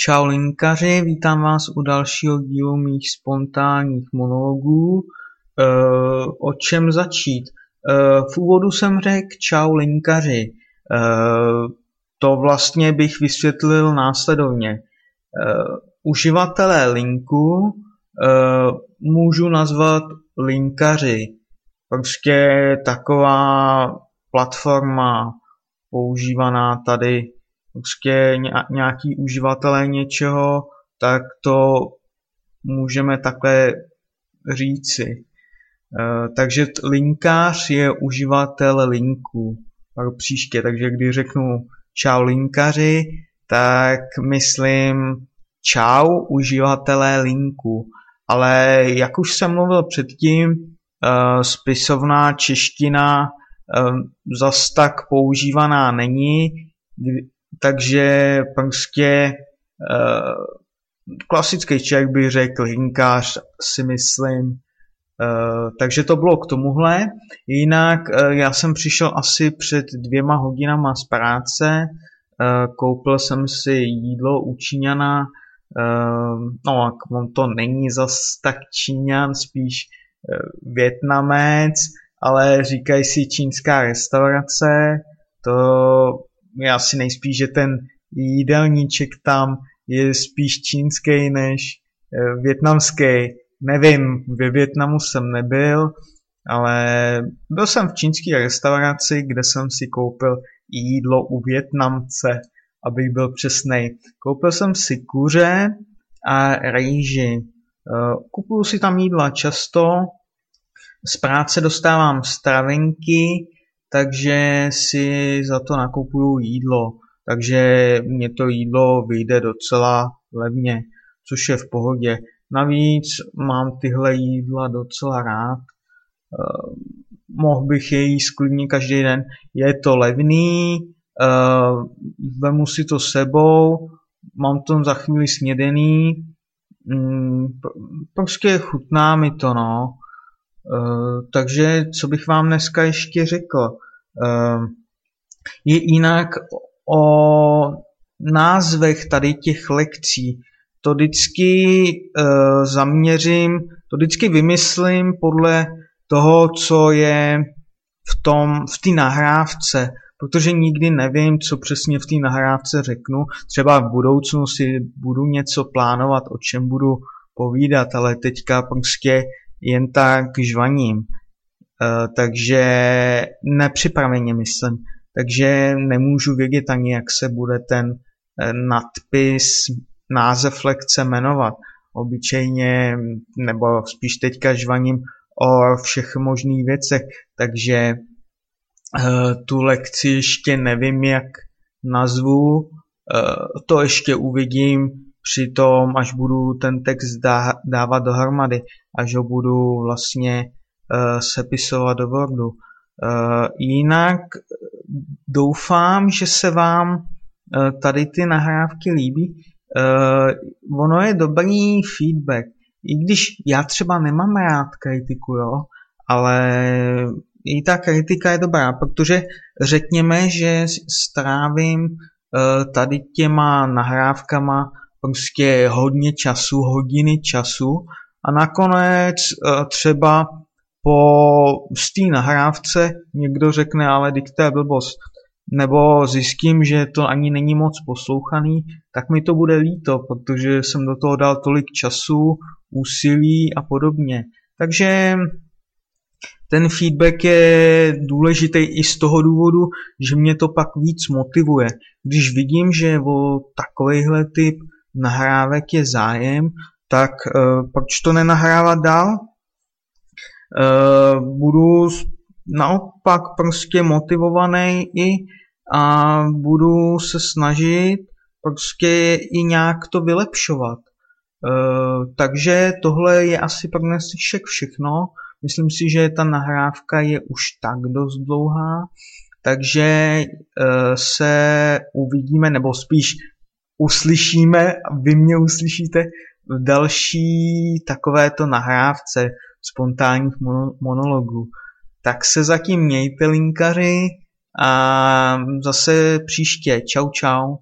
Čau linkaři, vítám vás u dalšího dílu mých spontánních monologů. E, o čem začít? E, v úvodu jsem řekl čau linkaři. E, to vlastně bych vysvětlil následovně. E, uživatelé linku e, můžu nazvat linkaři. Prostě taková platforma používaná tady prostě nějaký uživatelé něčeho, tak to můžeme takhle říci. E, takže linkář je uživatel linku pro příště, takže když řeknu čau linkaři, tak myslím čau uživatelé linku. Ale jak už jsem mluvil předtím, e, spisovná čeština e, zas tak používaná není, takže prostě uh, klasický člověk by řekl hinkář, si myslím. Uh, takže to bylo k tomuhle. Jinak uh, já jsem přišel asi před dvěma hodinama z práce, uh, koupil jsem si jídlo u Číňana, no on to není zas tak Číňan, spíš Větnamec, ale říkají si čínská restaurace, to já si nejspíš, že ten jídelníček tam je spíš čínský než e, větnamský. Nevím, ve Větnamu jsem nebyl, ale byl jsem v čínské restauraci, kde jsem si koupil jídlo u Větnamce, abych byl přesný. Koupil jsem si kuře a rýži. E, kupuju si tam jídla často, z práce dostávám stravenky, takže si za to nakupuju jídlo. Takže mě to jídlo vyjde docela levně, což je v pohodě. Navíc mám tyhle jídla docela rád. Uh, mohl bych je jíst klidně každý den. Je to levný, uh, vemu si to sebou, mám to za chvíli snědený, mm, prostě chutná mi to, no. Eh, takže co bych vám dneska ještě řekl? Uh, je jinak o názvech tady těch lekcí. To vždycky uh, zaměřím, to vždycky vymyslím podle toho, co je v tom, v té nahrávce, protože nikdy nevím, co přesně v té nahrávce řeknu. Třeba v budoucnu si budu něco plánovat, o čem budu povídat, ale teďka prostě jen tak žvaním. Uh, takže nepřipraveně myslím. Takže nemůžu vědět ani, jak se bude ten uh, nadpis, název lekce jmenovat. Obyčejně, nebo spíš teďka žvaním o všech možných věcech, takže uh, tu lekci ještě nevím, jak nazvu, to ještě uvidím při tom, až budu ten text dá, dávat dohromady, až ho budu vlastně sepisovat do Wordu. Uh, jinak doufám, že se vám tady ty nahrávky líbí. Ono je dobrý feedback. I když já třeba nemám rád kritiku, jo, ale i ta kritika je dobrá, protože řekněme, že strávím tady těma nahrávkama prostě hodně času, hodiny času a nakonec eh, třeba po té nahrávce někdo řekne, ale to je blbost, nebo zjistím, že to ani není moc poslouchaný, tak mi to bude líto, protože jsem do toho dal tolik času, úsilí a podobně. Takže ten feedback je důležitý i z toho důvodu, že mě to pak víc motivuje. Když vidím, že o takovýhle typ nahrávek je zájem, tak uh, proč to nenahrávat dál? Uh, budu naopak prostě motivovaný i a budu se snažit prostě i nějak to vylepšovat. Uh, takže tohle je asi pro dnešek všechno. Myslím si, že ta nahrávka je už tak dost dlouhá, takže uh, se uvidíme, nebo spíš uslyšíme, vy mě uslyšíte v další takovéto nahrávce spontánních monologů. Tak se zatím mějte linkaři a zase příště. Čau čau.